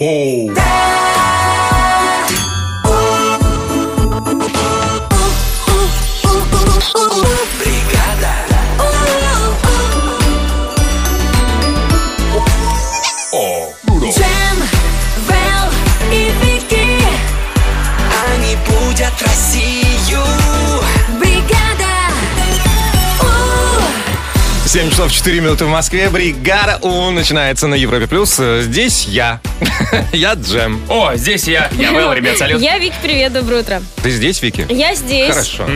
Джем, часов 4 минуты в Москве. Бригада У начинается на Европе+. плюс. Здесь я. я Джем. О, здесь я. Я Вэл, ребят, салют. Я Вик, привет, доброе утро. Ты здесь, Вики? Я здесь. Хорошо.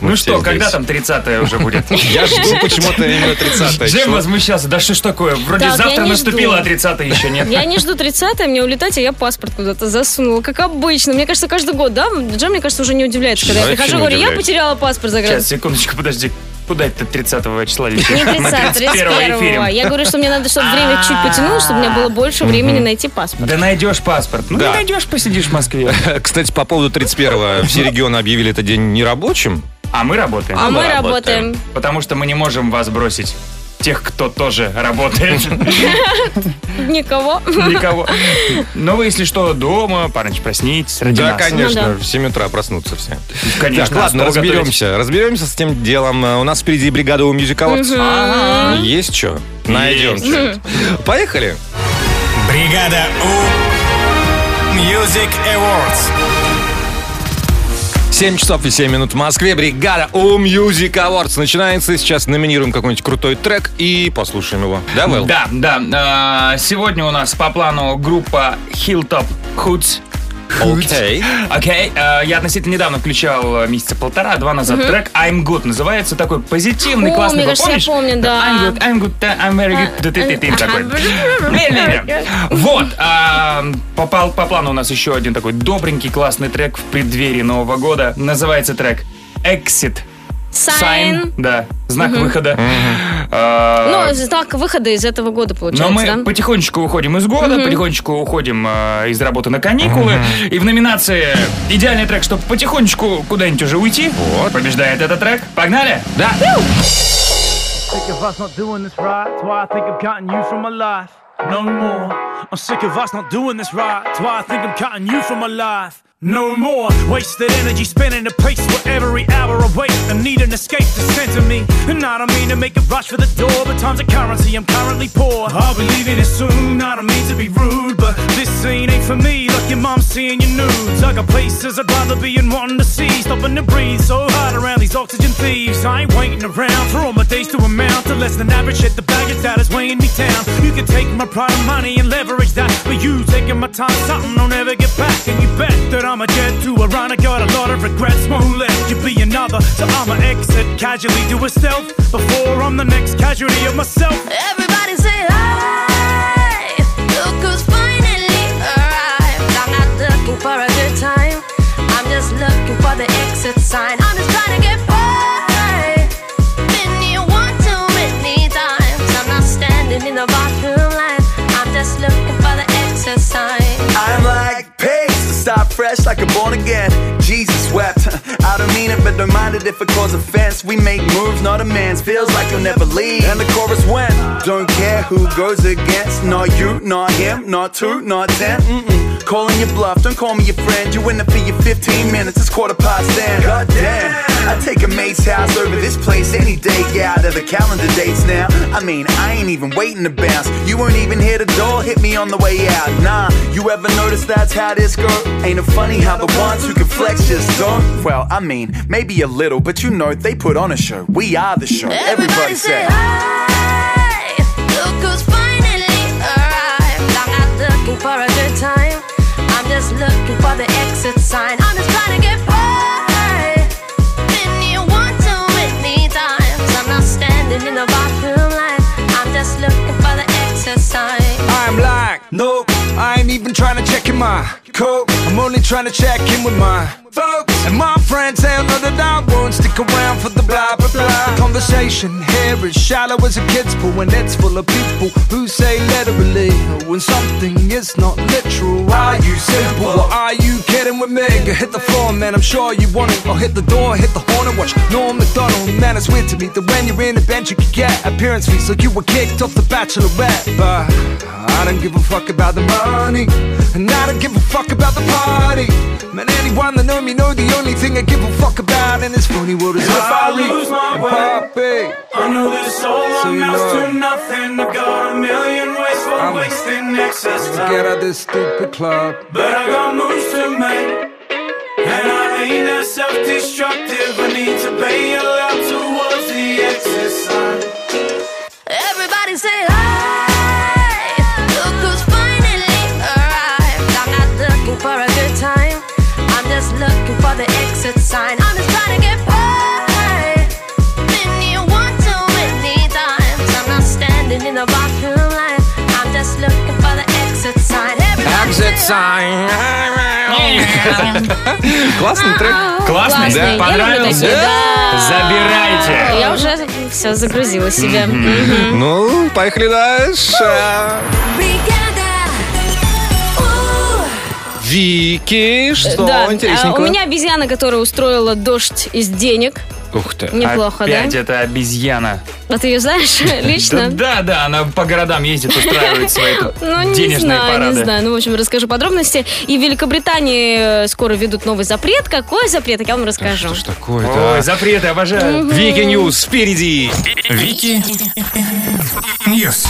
Ну что, когда там 30 уже будет? Я жду почему-то именно 30 Джем возмущался. Да что ж такое? Вроде завтра наступило, а 30 еще нет. Я не жду 30 мне улетать, а я паспорт куда-то засунула, как обычно. Мне кажется, каждый год, да? Джем, мне кажется, уже не удивляется, когда я прихожу говорю, я потеряла паспорт за Сейчас, секундочку, подожди. Куда это 30 числа летишь? Не Мы 30, 31 эфирим. Я говорю, что мне надо, чтобы время чуть потянулось, чтобы у меня было больше времени найти паспорт. Да найдешь паспорт. Ну, Да. найдешь, посидишь в Москве. Кстати, по поводу 31-го. Все регионы объявили этот день нерабочим. А мы работаем. А мы мы работаем. работаем. Потому что мы не можем вас бросить. Тех, кто тоже работает. Никого. Никого. Но вы, если что, дома, парнич, проснитесь ради Да, нас. конечно. Ну да. В 7 утра проснутся все. Конечно. Так, ладно, готовить. разберемся. Разберемся с этим делом. Э, У нас впереди бригада у Music Awards. Есть что? Найдем Есть. что Поехали. Бригада У. Music Awards. 7 часов и 7 минут в Москве. Бригада у Music Awards начинается. Сейчас номинируем какой-нибудь крутой трек и послушаем его. Да, Вэл? Да, да. А, Сегодня у нас по плану группа Hilltop Hoods. Окей. Окей, э, я относительно недавно включал э, месяца полтора-два назад трек I'm Good. Называется такой позитивный, О, классный. мне кажется, я помнишь? помню, да. I'm good, I'm good, I'm very good. Да ты, ты, ты такой. Вот. а, По пал- по плану у нас еще один такой добренький, классный трек в преддверии Нового года. Называется трек Exit. Sign. Да, знак выхода. А, Ну, знак выхода из этого года, но получается, мы да? потихонечку уходим из года, потихонечку уходим э, из работы на каникулы. И в номинации «Идеальный трек, чтобы потихонечку куда-нибудь уже уйти» побеждает этот трек. Погнали? Да. sick of us not doing this right. That's why I think I'm cutting you from my life. No more. I'm sick of us not doing this right. That's why I think I'm cutting you from my life. No more wasted energy spinning the pace for every hour wait. I need an escape to center me. And I don't mean to make a rush for the door, but time's a currency. I'm currently poor. I'll be leaving it soon. I don't mean to be rude, but this scene ain't for me. Like your mom seeing your nudes. I got places I'd rather be and wanting to see. Stopping to breathe so hard around these oxygen thieves. I ain't waiting around for all my days to amount to less than average shit. The baggage that is weighing me down. You can take my pride and money and leverage that, but you taking my time, something I'll never get back. And you bet that I'm a jet to Iran. I got a lot of regrets. Won't let you be another, so I'ma exit casually do a stealth before I'm the next casualty of myself. Everybody say hi. Look who's finally arrived. I'm not looking for a good time. I'm just looking for the exit sign. I'm just trying to get by. Been here one too many times. I'm not standing in the bathroom line. I'm just looking for the exit sign. I'm like a born again. Jesus wept. I don't mean it, but don't mind it if it cause offense. We make moves, not amends. Feels like you'll never leave. And the chorus went. Don't care who goes against. Not you, not him, not two, not ten. Mm-mm. Calling your bluff, don't call me your friend. You in it for your 15 minutes, it's quarter past ten. God damn. I take a mate's house over this place any day. Out of the calendar dates now. I mean, I ain't even waiting to bounce. You weren't even here the door, hit me on the way out. Nah, you ever notice that's how this go? Ain't it funny how the ones who can flex just don't? Well, I mean, maybe a little, but you know they put on a show. We are the show. Everybody say. hi. Look who's finally arrived. I'm not looking for a good time. I'm just looking for the exit sign. I'm just trying to get by. Been here one too many times. I'm not standing in the bathroom line. I'm just looking for the exit sign. I'm like, nope, I ain't even trying to check in my coat. I'm only trying to check in with my folks. And my friends tell know that I won't stick around for the blah blah blah. Conversation here is shallow as a kid's pool when it's full of people who say literally when something is not literal. Are you simple or are you kidding? with me, go hit the floor, man. I'm sure you want it. Or hit the door, hit the horn and watch Norm McDonald. Man, it's weird to me that when you're in a bench, you can get appearance fees like you were kicked off the Bachelorette. But I don't give a fuck about the money, and I don't give a fuck about the party. Man, anyone that know me know the only thing I give a fuck about in this funny world is If I Ferrari lose my and way, Poppy. I know this all So you amounts know to nothing. I've got a million ways for I'm- wasting excess To time. get out this stupid club. But I got moves to make. And I ain't that self-destructive. I need to pay a lot towards the exit sign. Everybody say hi. Looking for the exit sign. I'm just trying to get by. Been here one too many times. I'm not standing in the bathroom line. I'm just looking for the exit sign. Everybody Exit say sign. Классный трек. Классный? Люблю Понравился? да. Забирайте. Я уже все загрузила себе. Ну, поехали дальше. Вики, что Да, а, интересненького? у меня обезьяна, которая устроила дождь из денег. Ух ты. Неплохо, Опять да? это обезьяна. А ты ее знаешь лично? Да, да, она по городам ездит, устраивает свои Ну, не денежные знаю, парады. не знаю. Ну, в общем, расскажу подробности. И в Великобритании э, скоро ведут новый запрет. Какой запрет? Я вам расскажу. Что ж такое-то? Ой, запреты, обожаю. Вики News впереди. Вики Ньюс.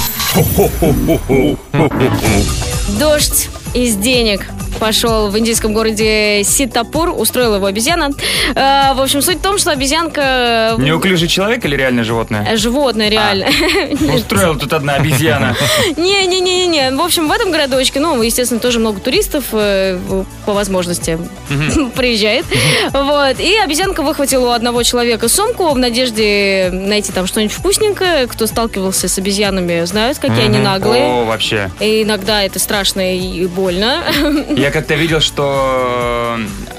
Дождь из денег пошел в индийском городе Ситапур, устроила его обезьяна. Э, В общем, суть в том, что обезьянка... Неуклюжий человек или реально животное? э, Животное, реально. Устроила тут одна обезьяна. Не-не-не-не. В общем, в этом городочке, ну, естественно, тоже много туристов э, по возможности приезжает. Вот. И обезьянка выхватила у одного человека сумку в надежде найти там что-нибудь вкусненькое. Кто сталкивался с обезьянами, знают, какие они наглые. О, вообще. И иногда это страшно и больно. Я как-то видел, что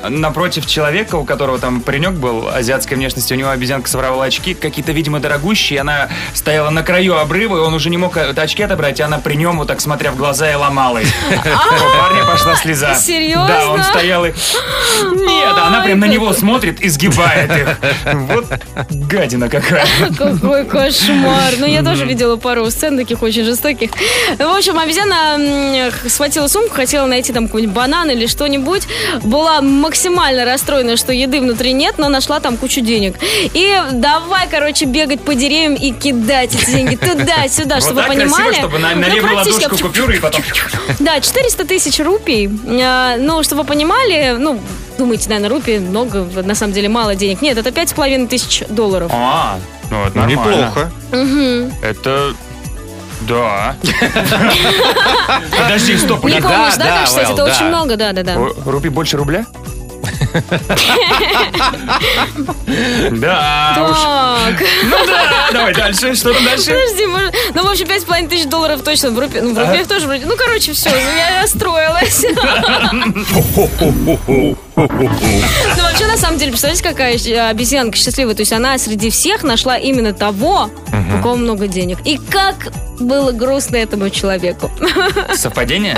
напротив человека, у которого там паренек был азиатской внешности, у него обезьянка своровала очки, какие-то, видимо, дорогущие. Она стояла на краю обрыва, и он уже не мог это очки отобрать, и она при нем, вот так смотря в глаза, и ломала их. У парня пошла слеза. Серьезно? Да, он стоял и... Нет, она прям на него смотрит и сгибает их. Вот гадина какая. Какой кошмар. Ну, я тоже видела пару сцен таких очень жестоких. В общем, обезьяна схватила сумку, хотела найти там какой-нибудь банан или что-нибудь. Была максимально расстроена, что еды внутри нет, но нашла там кучу денег. И давай, короче, бегать по деревьям и кидать эти деньги туда-сюда, чтобы понимали. чтобы на, Ну, левую ладошку купюры и потом... Да, 400 тысяч рупий. А, Ну, чтобы вы понимали, ну, думаете, наверное, рупий много, на самом деле мало денег. Нет, это пять с половиной тысяч долларов. А, ну это нормально. Неплохо. Это... Да. Подожди, стоп, Не помнишь, да, кстати, это очень много, да-да-да. Ру- Рупий больше рубля? Да уж. Так, Ну да, давай дальше. Что там дальше? подожди, может- ну, в общем, пять с половиной тысяч долларов точно в рупе. Ну, в рупиях тоже вроде. Ну, короче, все, я расстроилась. Ну, вообще, на самом деле, представляете, какая обезьянка счастливая. То есть она среди всех нашла именно того, у кого много денег. И как было грустно этому человеку. Совпадение?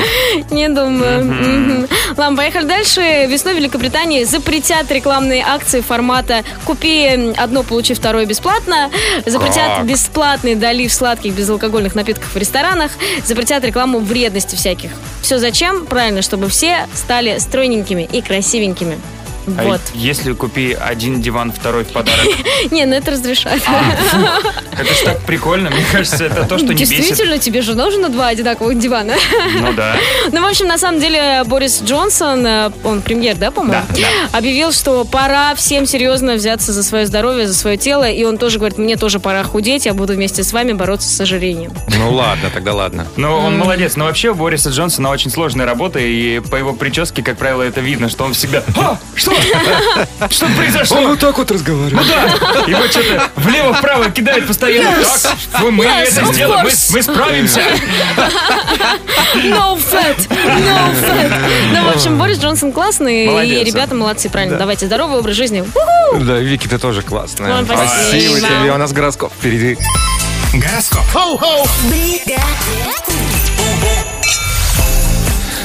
Не думаю. Ладно, поехали дальше. Весной в Великобритании запретят рекламные акции формата «Купи одно, получи второе бесплатно». Запретят бесплатный долив сладких безалкогольных напитков в ресторанах. Запретят рекламу вредности всяких. Все зачем? Правильно, чтобы все стали стройненькими и красивенькими. А Вот. если купи один диван, второй в подарок? Не, ну это разрешают. Это ж так прикольно. Мне кажется, это то, что не бесит. Действительно, тебе же нужно два одинаковых дивана. Ну да. Ну, в общем, на самом деле, Борис Джонсон, э, он премьер, да, по-моему? Да, да. Объявил, что пора всем серьезно взяться за свое здоровье, за свое тело. И он тоже говорит, мне тоже пора худеть, я буду вместе с вами бороться с ожирением. Ну ладно, тогда ладно. Ну, он молодец. Но вообще у Бориса Джонсона очень сложная работа, и по его прическе, как правило, это видно, что он всегда... А, что? Что произошло? так вот разговаривает. Да, его что-то влево-вправо кидает постоянно. Так, мы Yes, это сделаем, мы, справимся. No fat! No fat! Ну, в общем, Борис Джонсон классный, Молодец и он. ребята молодцы, правильно. Давайте здоровый образ жизни. Да, Вики, ты тоже классная. Ой, спасибо. Спасибо тебе. У нас гороскоп впереди. Гороскоп.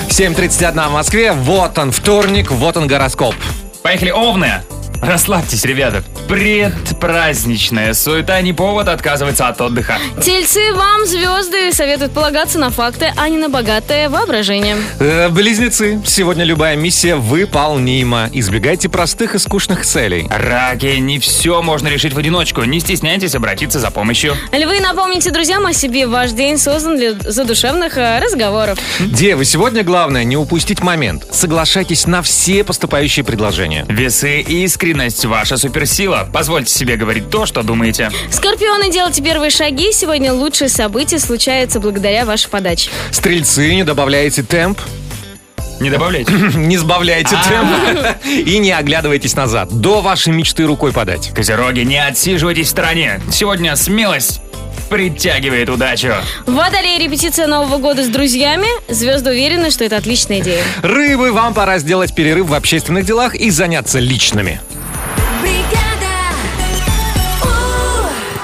7.31 в Москве. Вот он, вторник, вот он гороскоп. Поехали, овны! Расслабьтесь, ребята. Предпраздничная суета не повод отказываться от отдыха. Тельцы, вам звезды советуют полагаться на факты, а не на богатое воображение. Э, Близнецы, сегодня любая миссия выполнима. Избегайте простых и скучных целей. Раки, не все можно решить в одиночку. Не стесняйтесь обратиться за помощью. Львы, напомните друзьям о себе. Ваш день создан для задушевных э, разговоров. Девы, сегодня главное не упустить момент. Соглашайтесь на все поступающие предложения. Весы и искренность – ваша суперсила. Позвольте себе говорить то, что думаете. Скорпионы, делайте первые шаги. Сегодня лучшие события случаются благодаря вашей подаче. Стрельцы, не добавляйте темп, Не добавляйте. не сбавляйте А. темп и не оглядывайтесь назад. До вашей мечты рукой подать. Козероги, не отсиживайтесь в стороне. Сегодня смелость притягивает удачу. Водолей, репетиция Нового года с друзьями. Звезды уверены, что это отличная идея. Рыбы, вам пора сделать перерыв в общественных делах и заняться личными.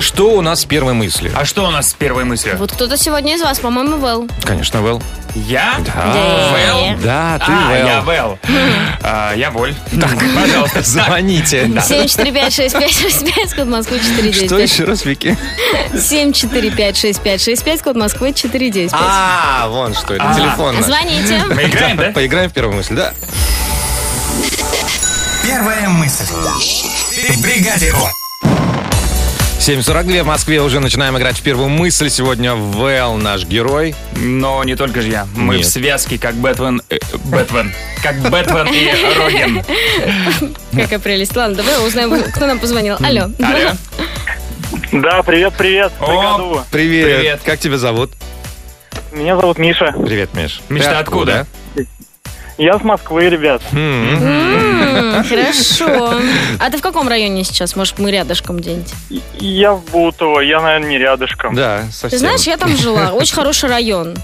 Что у нас с первой мыслью? А что у нас с первой мыслью? Вот кто-то сегодня из вас, по-моему, Вэл. Конечно, Вэл. Я? Да. Вэл? Да, ты а, Вэл. я Вэл. А, я Воль. Так, пожалуйста. Звоните. 7456565, код Москвы 495. Что еще раз, Вики? 7456565, код Москвы 495. А, вон что это, А. телефон. Звоните. Мы играем, да? Поиграем в первую мысль, да? Первая мысль. Бригаде. 7.42 в Москве уже начинаем играть в первую мысль. Сегодня Вэл наш герой. Но не только же я. Мы Нет. в связке, как Бэтмен... э, Бэтмен. Как Бэтмен и Роген. Какая прелесть. Ладно, давай узнаем, кто нам позвонил. Алло. Алло. Да, привет, привет. О. Привет. Привет. Как тебя зовут? Меня зовут Миша. Привет, Миш. Миш, ты откуда? Я с Москвы, ребят. Хорошо. А ты в каком районе сейчас? Может, мы рядышком где-нибудь? Я в Бутово, я, наверное, не рядышком. Да, совсем. Ты знаешь, я там жила. Очень хороший район.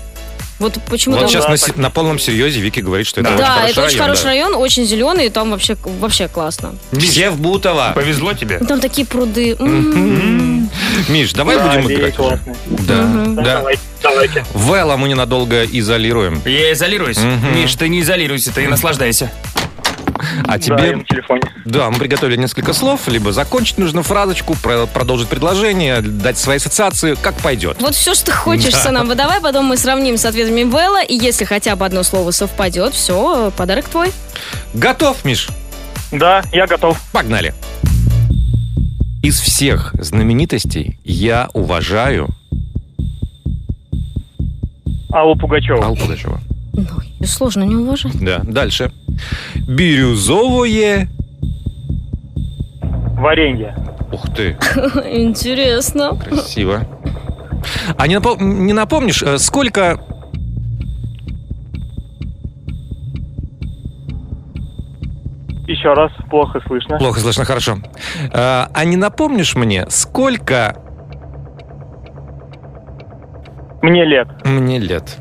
Вот почему-то... Вот сейчас да, на, так. на полном серьезе Вики говорит, что это Да. очень Да, хороший это очень район, хороший да. район, очень зеленый, и там вообще, вообще классно. Все в Бутово. Повезло тебе? Там такие пруды. М. Миш, давай Да, будем играть уже. классные. Да, Да, да. Давайте, давайте. Вэлла мы ненадолго изолируем. Я изолируюсь. Миш, ты не изолируйся, ты наслаждайся. А Да, я тебе... на телефоне. Да, мы приготовили несколько слов. Либо закончить нужно фразочку, про- продолжить предложение, дать свои ассоциации, как пойдет. Вот все, что ты хочешь, Да. нам выдавай, потом мы сравним с ответами Белла, и если хотя бы одно слово совпадет, все, подарок твой. Готов, Миш? Да, я готов. Погнали. Из всех знаменитостей я уважаю Аллу Пугачеву. Аллу Пугачева. Ну, сложно не уважать. Да, дальше. Бирюзовое... Варенье. Ух ты, Интересно. красиво. А не, напом- не напомнишь, э, сколько... Еще раз, плохо слышно. Плохо слышно, хорошо. Э, А не напомнишь мне, сколько Мне лет. мне лет?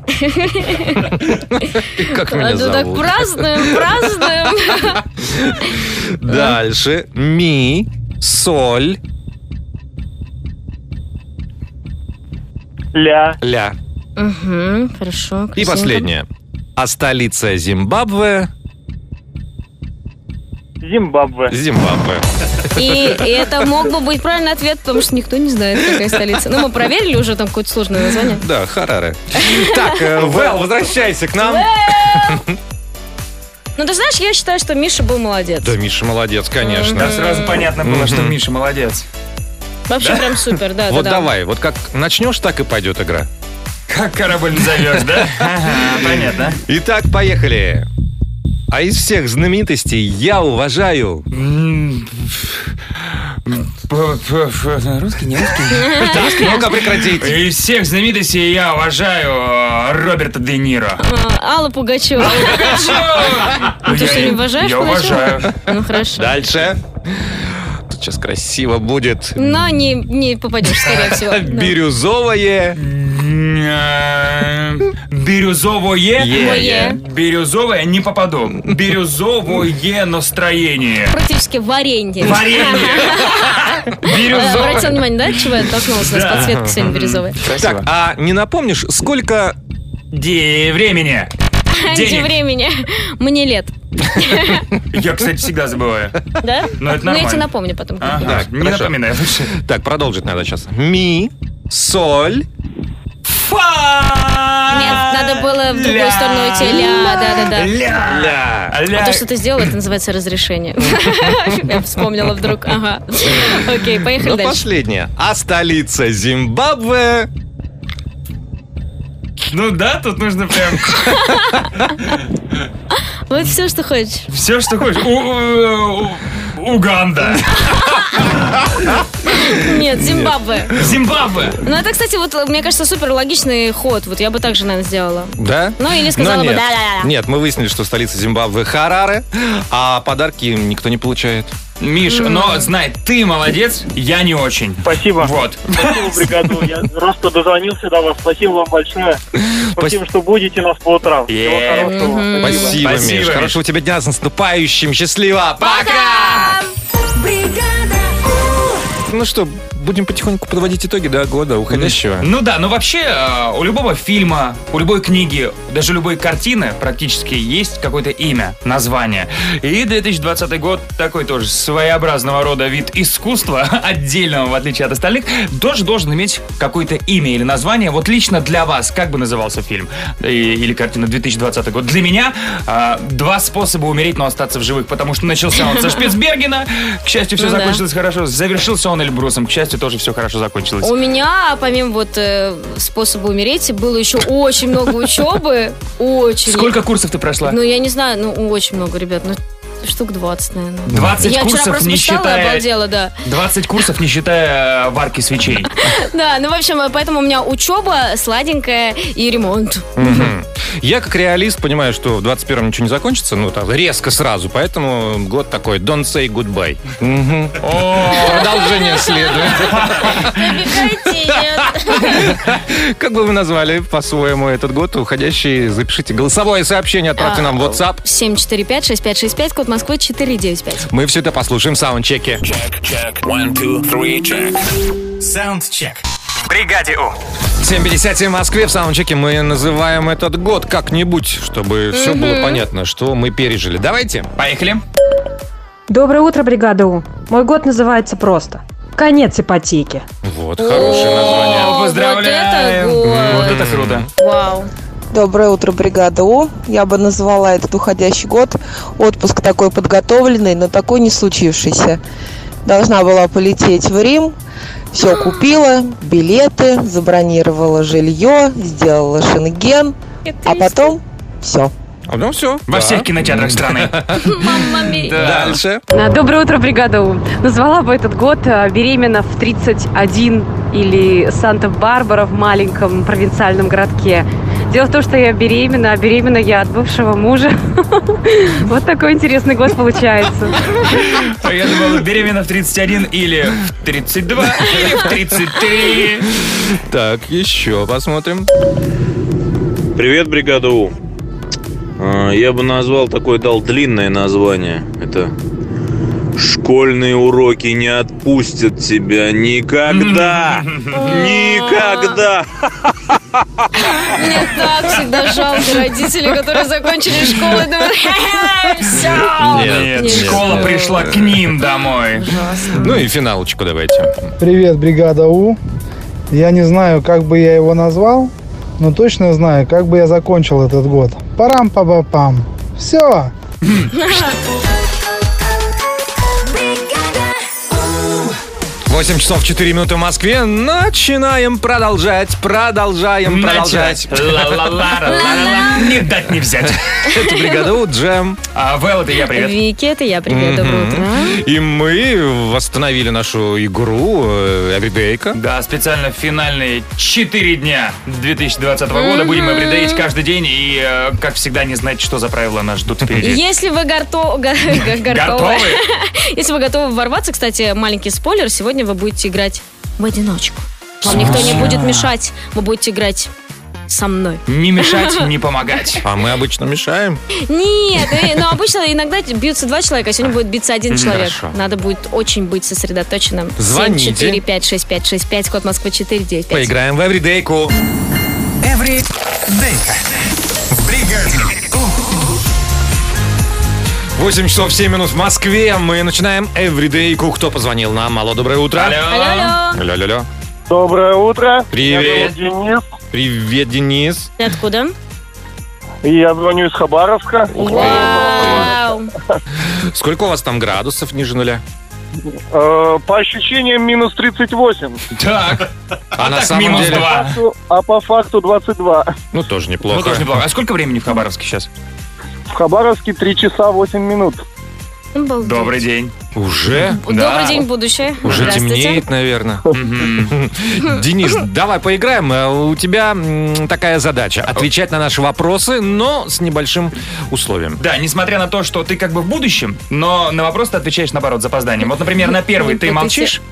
Как меня А то так зовут? празднуем, празднуем. Дальше. Ми, соль, Ля. ля. Угу, хорошо. И последнее. А столица Зимбабве... Зимбабве. Зимбабве. И это мог бы быть правильный ответ, потому что никто не знает, какая столица. Ну, мы проверили уже там какое-то сложное название. Да, Хараре. Так, э, Вэл, возвращайся к нам. Ну, ты знаешь, я считаю, что Миша был молодец. Да, Миша молодец, Да, конечно. сразу понятно было, что. Миша молодец. Вообще прям супер, да, да, Вот да. давай, вот как начнешь, так и пойдет игра. Как корабль назовешь, да? Ага, понятно. Итак, поехали. А из всех знаменитостей я уважаю... Русский, не русский? Ну-ка прекратить. Из всех знаменитостей я уважаю э, Роберта Де Ниро. А, Алла Пугачева. Ну, ты Я- что, не уважаешь Я уважаю. Ну, хорошо. Дальше. Тут сейчас красиво будет. Но не, не попадешь, скорее всего. Бирюзовое... Э, Бирюзовое. Бирюзовое не попаду. Бирюзовое настроение. Практически варенье. Варенье. Э, Обратил Бирюзовое. внимание, да, чего я толкнулась? У нас подсветка сегодня бирюзовая. Так, а не напомнишь, сколько... Ди- Времени. Денег. времени. Мне лет. Я, кстати, всегда забываю. Да? Ну, это Ну, я тебе нормально. напомню потом. Ага, Так, не хорошо. напоминай лучше. Так, продолжить надо сейчас. Ми, соль, Фа! Нет, надо было в другую Ля. сторону идти. Ля, да-да-да. Ля. ля. А Ля. то, что ты сделал, это называется разрешение. Я вспомнила вдруг. Ага. Окей, поехали Ну, дальше. последнее. А столица Зимбабве... Ну да, тут нужно прям Вот все, что хочешь. все, что хочешь. Уганда. Нет, Зимбабве. Зимбабве. Ну, это, кстати, вот, мне кажется, супер логичный ход. Вот я бы так же, наверное, сделала. Да? Ну, или сказала бы нет. да-да-да. Нет, мы выяснили, что столица Зимбабве Хараре, а подарки никто не получает. Миш, но знай, ты молодец, я не очень. Спасибо. Вот. Спасибо, бригаду. Я рад, что дозвонился до вас. Спасибо вам большое. Спасибо, что будете нас по утрам. Всего Е. хорошего. Спасибо, Спасибо, Миш. Миш. Хорошего тебе дня с наступающим. Счастливо. Пока! Ну что, будем потихоньку подводить итоги, да, года уходящего. Ну да, но вообще э, у любого фильма, у любой книги, даже любой картины практически есть какое-то имя, название. И 2020 год такой тоже своеобразного рода вид искусства, отдельного в отличие от остальных, тоже должен иметь какое-то имя или название. Вот лично для вас, как бы назывался фильм или картина 2020 год? Для меня э, два способа умереть, но остаться в живых, потому что начался он со Шпицбергена, к счастью, все Ну да. закончилось хорошо, завершился он Эльбрусом, к счастью, тоже все хорошо закончилось. У меня, помимо вот э, способа умереть, было еще очень много учебы. Очень. Сколько курсов ты прошла? Ну, я не знаю, ну, очень много, ребят. Ну, штук 20, наверное. 20 я вчера курсов, просто не посчитала и считая- обалдела, да. 20 курсов, не считая э, варки свечей. Да, ну, в общем, э, поэтому у меня учеба сладенькая и ремонт. Я как реалист понимаю, что в 21-м ничего не закончится, ну так, резко сразу, поэтому год такой, don't say goodbye. Продолжение следует. Как бы вы назвали по-своему этот год уходящий? Запишите голосовое сообщение, отправьте нам в WhatsApp. 745-6565, код Москвы 495. Мы все это послушаем в саундчеке. Саундчек. В бригаде У. 7.57 в Москве. В саундчеке мы называем этот год как-нибудь, чтобы все было понятно, что мы пережили. Давайте. Поехали. Доброе утро, бригада У. Мой год называется просто «Конец ипотеки». Вот, хорошее название. О, поздравляем. вот это. Вот это круто. Вау. Доброе утро, бригада У. Я бы назвала этот уходящий год отпуск такой подготовленный, но такой не случившийся. Должна была полететь в Рим, все купила, билеты, забронировала жилье, сделала шенген, а потом все. А ну все. Во всех кинотеатрах страны. Мамма. Дальше. А, Доброе утро, бригада У. Назвала бы этот год а, беременна в 31 или Санта-Барбара в маленьком провинциальном городке. Дело в том, что я беременна, а беременна я от бывшего мужа. Вот такой интересный год получается. А Я думал, беременна в 31 или в 32, или в 33. Так, еще посмотрим. Привет, бригада У. А, Я бы назвал такое, дал длинное название. Это Школьные уроки не отпустят тебя никогда. Никогда. Мне так всегда жалко родителей, которые закончили школу и думают, все. Нет, Нет. школа пришла к ним домой. Ну и финалочку давайте. Привет, бригада У. Я не знаю, как бы я его назвал, но точно знаю, как бы я закончил этот год. парам па па пам Все. 8 часов 4 минуты в Москве. Начинаем продолжать, продолжаем, продолжать. Не дать не взять. Это бригада У, Джем. А, Вэл, это я, привет. Вики, это я, привет, доброе утро. И мы восстановили нашу игру э, Everydayка. Да, специально финальные 4 дня 2020 года будем эвридеить каждый день и, э, как всегда, не знать, что за правила нас ждут впереди. Если вы готовы, Готовы? если вы готовы ворваться, кстати, маленький спойлер, сегодня вы будете играть в одиночку. Вам никто не будет мешать, вы будете играть со мной. Не мешать, не помогать. А мы обычно мешаем. Нет, э, но обычно иногда бьются два человека, а сегодня будет биться один человек. Хорошо. Надо будет очень быть сосредоточенным. Звоните. 7 4 5 6 5 6 5, код Москвы 4 9 5. Поиграем в Everydayку. Эвридейка. В бригаде. 8 часов 7 минут в Москве. Мы начинаем Everyday. Кто позвонил нам? Алло, доброе утро. Алло. Алло, Алло, алло, алло. Доброе утро. Привет. Меня зовут Денис. Привет, Денис. Ты откуда? Я звоню из Хабаровска. Вау. Сколько у вас там градусов ниже нуля? Э, По ощущениям минус 38. Так. А на так самом минус деле? два. Факту- А по факту 22. Ну, тоже неплохо. Ну, тоже неплохо. А сколько времени в Хабаровске сейчас? В Хабаровске 3 часа 8 минут. Обалдеть. Добрый день. Уже? Добрый день, будущее. Уже темнеет, наверное. Денис, давай поиграем. Э, У тебя такая задача. Отвечать на наши вопросы, но с небольшим условием. Да, несмотря на то, что ты как бы в будущем, но на вопрос ты отвечаешь наоборот, с запозданием. Вот, например, на первый ты молчишь,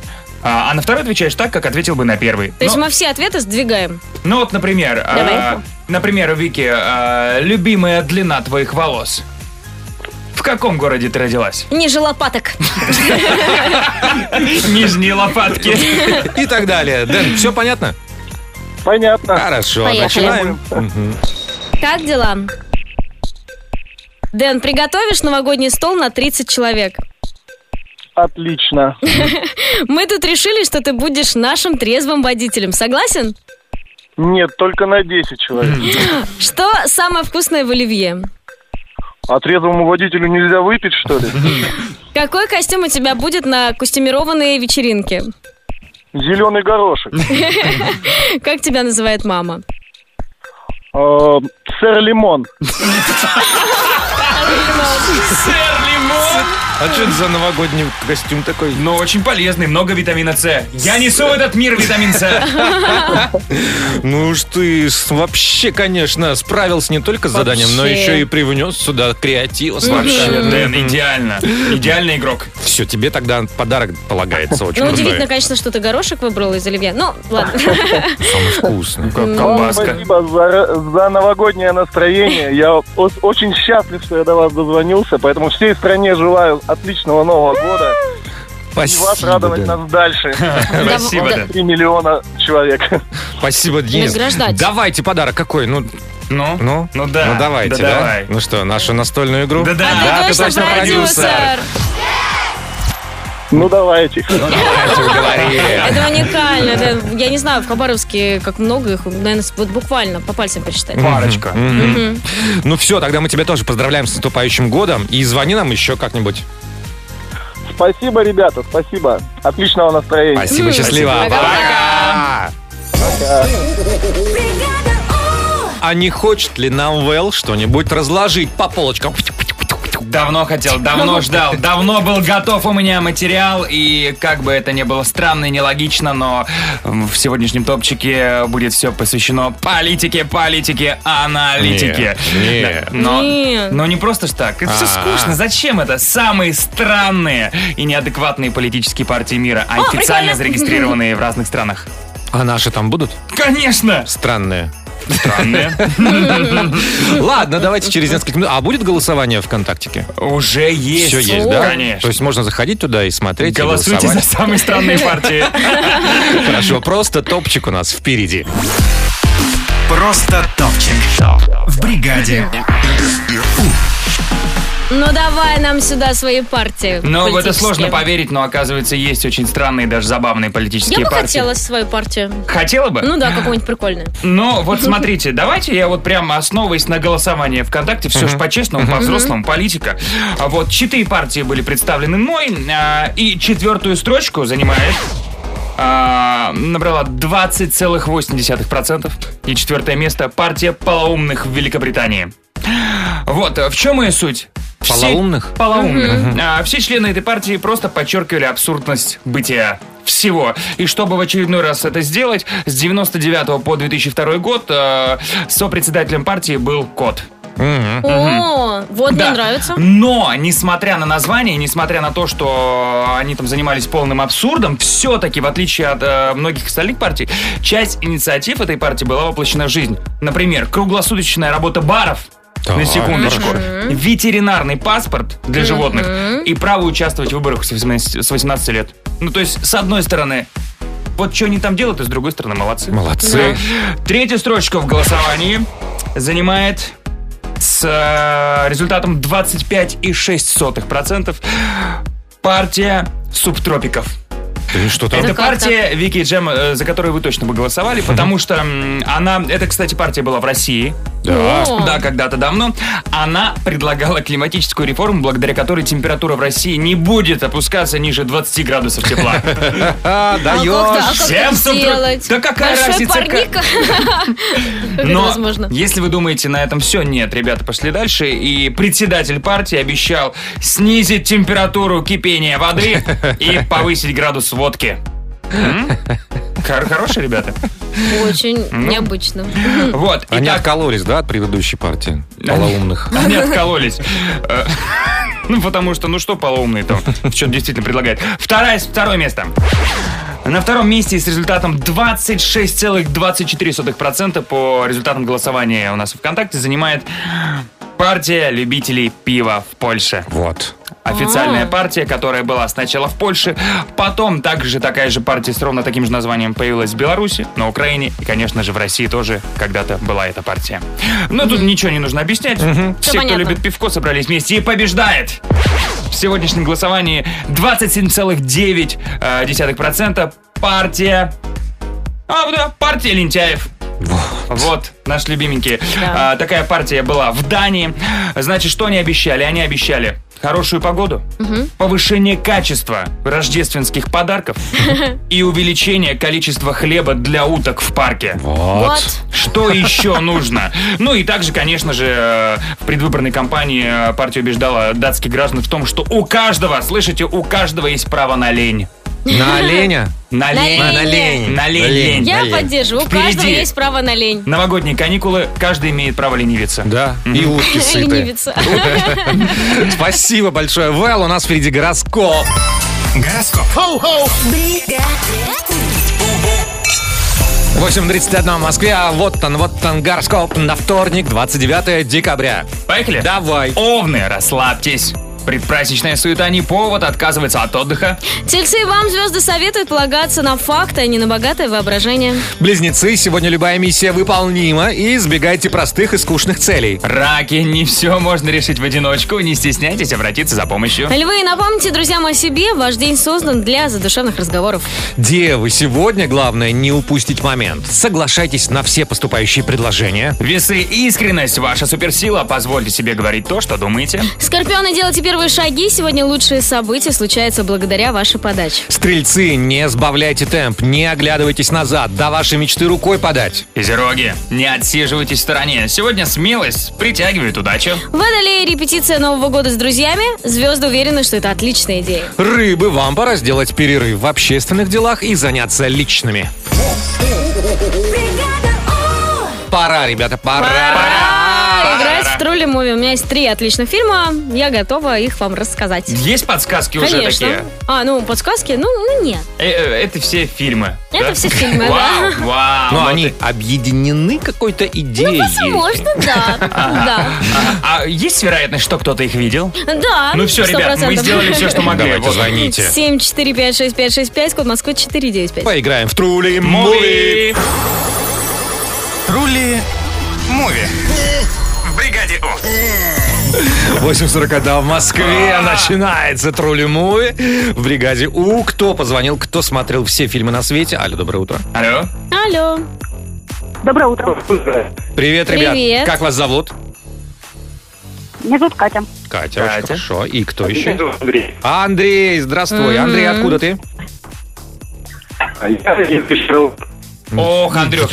а а на второй отвечаешь так, как ответил бы на первый. То есть мы все ответы сдвигаем. ну вот, например, а, Давай. Например, Вики, а, любимая длина твоих волос. В каком городе ты родилась? Ниже лопаток. Нижние лопатки. И так далее. Дэн, все понятно? Понятно. Хорошо, Поехали. начинаем. Как дела? Дэн, приготовишь новогодний стол на 30 человек? Отлично. Мы тут решили, что ты будешь нашим трезвым водителем. Согласен? Нет, только на 10 человек. Что самое вкусное в оливье? А трезвому водителю нельзя выпить, что ли? Какой костюм у тебя будет на костюмированные вечеринки? Зеленый горошек. Как тебя называет мама? Э, Сэр Лимон. Сэр Лимон. А что это за новогодний костюм такой? Ну, очень полезный, много витамина С. Я несу в этот мир витамин С. Ну уж ты вообще, конечно, справился не только с заданием, но еще и привнес сюда креатива. Вообще, Дэн, идеально. Идеальный игрок. Все, тебе тогда подарок полагается очень Ну, удивительно, конечно, что ты горошек выбрал из оливье. Ну, ладно. Самый вкусный. Как Вам колбаска. спасибо за, новогоднее настроение. Я очень счастлив, что я до вас дозвонился, поэтому всей стране желаю отличного Нового года. И вас Спасибо, радовать Дэн. нас дальше. Спасибо, Да. Дэн. 3 миллиона человек. Спасибо, Денис. Давайте подарок какой? Ну, Ну? ну, Ну да. Ну давайте, Да да? давай. Ну что, нашу настольную игру? Да-да. А ты точно продюсер. Ну давайте. Давайте, уговори. Это уникально. Я не знаю, в Хабаровске как много их, наверное, вот буквально по пальцам посчитать. Парочка. Ну все, тогда мы тебя тоже поздравляем с наступающим годом. И звони нам еще как-нибудь. Спасибо, ребята, спасибо. Отличного настроения. Спасибо, счастливо. спасибо. Пока. Пока. А не хочет ли нам Вэл что-нибудь разложить по полочкам? Давно хотел, давно ждал, давно был готов у меня материал, и как бы это ни было странно и нелогично, но в сегодняшнем топчике будет все посвящено политике, политике, аналитике. Нет, Да, Но, Нет. но не просто ж так. Это все скучно. Зачем это? Самые странные и неадекватные политические партии мира, официально прикольно. зарегистрированные в разных странах. А наши там будут? Конечно! Странные. Странные. Ладно, давайте через несколько минут. А будет голосование ВКонтактике? Уже есть. Все есть, да? Конечно. То есть можно заходить туда и смотреть, Голосуйте за самые странные партии. Хорошо, просто топчик у нас впереди. Просто топчик. В бригаде. Ну давай нам сюда свои партии. Ну, в это сложно поверить, но оказывается есть очень странные, даже забавные политические Я бы партии. хотела свою партию. Хотела бы? Ну да, какую-нибудь прикольную. Ну, вот смотрите, давайте я вот прямо основываясь на голосовании ВКонтакте, все же по-честному, по-взрослому, политика. А Вот четыре партии были представлены мной, а, и четвертую строчку занимает а, набрала 20,8%. И четвертое место партия полоумных в Великобритании. Вот, в чем ее суть? Все- Полоумных? Полоумных. А, все члены этой партии просто подчеркивали абсурдность бытия всего. И чтобы в очередной раз это сделать, с 99 по 2002 год э, сопредседателем партии был Кот. О, вот мне Да. нравится. Но, несмотря на название, несмотря на то, что они там занимались полным абсурдом, все-таки, в отличие от э, многих остальных партий, часть инициатив этой партии была воплощена в жизнь. Например, круглосуточная работа баров, на Так, секундочку, хорошо. ветеринарный паспорт для животных и право участвовать в выборах с 18, с 18 лет. Ну, то есть, с одной стороны, вот что они там делают, и с другой стороны, молодцы. Молодцы. Третья строчка в голосовании занимает с э, результатом 25,6%. Партия субтропиков. Что-то Это Это как партия Вики и Джем, э, за которую вы точно бы голосовали, потому что она, это, кстати, партия была в России. Да. Да, когда-то давно. Она предлагала климатическую реформу, благодаря которой температура в России не будет опускаться ниже 20 градусов тепла. А, А а даешь. как Всем это сделать? Да какая разница, как- парник? Как это Но если вы думаете, на этом все, нет, ребята пошли дальше. И председатель партии обещал снизить температуру кипения воды и повысить градус водки. Хор- Хорошие ребята. Очень Ну. необычно. Вот. Они итак, откололись, да, от предыдущей партии? Полоумных. Они откололись. Э, Ну, потому что, ну что полоумный там, что действительно предлагает. Второе, второе место. На втором месте с результатом 26,24% по результатам голосования у нас в ВКонтакте занимает партия любителей пива в Польше. Вот. Официальная А. партия, которая была сначала в Польше, потом также такая же партия с ровно таким же названием появилась в Беларуси, на Украине и, конечно же, в России тоже когда-то была эта партия. Но тут ничего не нужно объяснять. Все, кто понятно. любит пивко, собрались вместе и побеждает. В сегодняшнем голосовании 27,9% партия... А, да, партия лентяев. Вот, наш любименький. Да. А, такая партия была в Дании. Значит, что они обещали? Они обещали хорошую погоду, повышение качества рождественских подарков и увеличение количества хлеба для уток в парке. Вот. Что еще нужно? Ну и также, конечно же, э, в предвыборной кампании э, партия убеждала датских граждан в том, что у каждого, слышите, у каждого есть право на лень. На оленя? На лень. На лень. На лень. Я поддерживаю. У Впереди. каждого есть право на лень. Новогодние каникулы, каждый имеет право ленивиться. Да, и утки сыты. Ленивица. Спасибо большое. Вэл, у нас впереди гороскоп. Гороскоп. 8.31 в Москве, а вот он, вот он гороскоп на вторник, 29 декабря. Поехали? Давай. Овны, расслабьтесь. Предпраздничная суета не повод отказываться от отдыха. Тельцы, вам звезды советуют полагаться на факты, а не на богатое воображение. Близнецы, сегодня любая миссия выполнима и избегайте простых и скучных целей. Раки, не все можно решить в одиночку. Не стесняйтесь обратиться за помощью. Львы, напомните друзьям о себе. Ваш день создан для задушевных разговоров. Девы, сегодня главное не упустить момент. Соглашайтесь на все поступающие предложения. Весы, искренность, ваша суперсила. Позвольте себе говорить то, что думаете. Скорпионы, делайте первые шаги. Сегодня лучшие события случаются благодаря вашей подаче. Стрельцы, не сбавляйте темп, не оглядывайтесь назад, до вашей мечты рукой подать. Козероги, не отсиживайтесь в стороне. Сегодня смелость притягивает удачу. Водолеи, репетиция Нового года с друзьями. Звезды уверены, что это отличная идея. Рыбы, вам пора сделать перерыв в общественных делах и заняться личными. Пора, ребята, пора. Пора тролли муви. У меня есть три отличных фильма. Я готова их вам рассказать. Есть подсказки уже Конечно. такие? А, ну, подсказки? Ну, ну нет. Э, э, Это все фильмы. Это да? все фильмы, да. вау. Но они объединены какой-то идеей. Возможно, да. Да. А есть вероятность, что кто-то их видел? Да. Ну все, ребят, мы 100%. сделали все, что могли. Давайте, звоните. 7 4 5 6 5 6 5, код Москвы 4 9 5. Поиграем в Трули. Муви. Трули Муви. В бригаде У. 8.41 в Москве. Начинается Трули Муви. В бригаде У. Кто позвонил, кто смотрел все фильмы на свете? Алло, доброе утро. Алло. Алло. Доброе утро. Привет, ребят. Привет. Как вас зовут? Меня зовут Катя. Катя, очень Катя. хорошо. И кто еще? Андрей. Андрей, здравствуй. Андрей, откуда ты? А я из. Ох, Андрюх.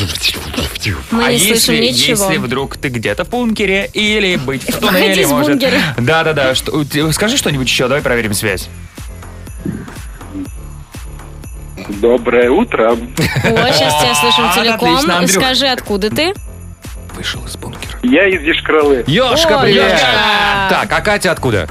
Мы а не если, ничего. если вдруг ты где-то в бункере или быть в туннеле, может. Да-да-да. что- Скажи что-нибудь еще, давай проверим связь. Доброе утро. О, сейчас тебя слышим целиком. отлично, Андрюх. Скажи, откуда ты? Вышел из бункера. Я из Ешкралы. Ёшка, привет. Ёшка. Так, а Катя откуда?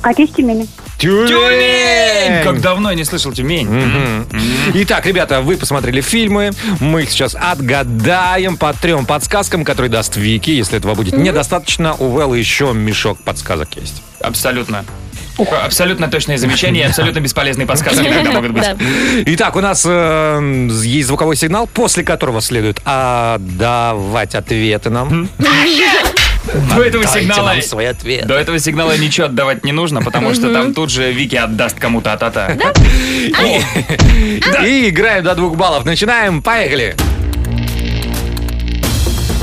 Катя из Тюмени. Тюмень! Как давно я не слышал Тюмень. Мгм. Итак, ребята, вы посмотрели фильмы. Мы их сейчас отгадаем по трем подсказкам, которые даст Вики. Если этого будет недостаточно, у Вэлла еще мешок подсказок есть. Абсолютно. Абсолютно точные замечания и абсолютно бесполезные подсказки иногда могут быть. Итак, у нас э, есть звуковой сигнал, после которого следует отдавать ответы нам. До этого сигнала... свой ответ. До этого сигнала ничего отдавать не нужно, потому что там тут же Вики отдаст кому-то а-та-та. И играем до двух баллов. Начинаем, поехали.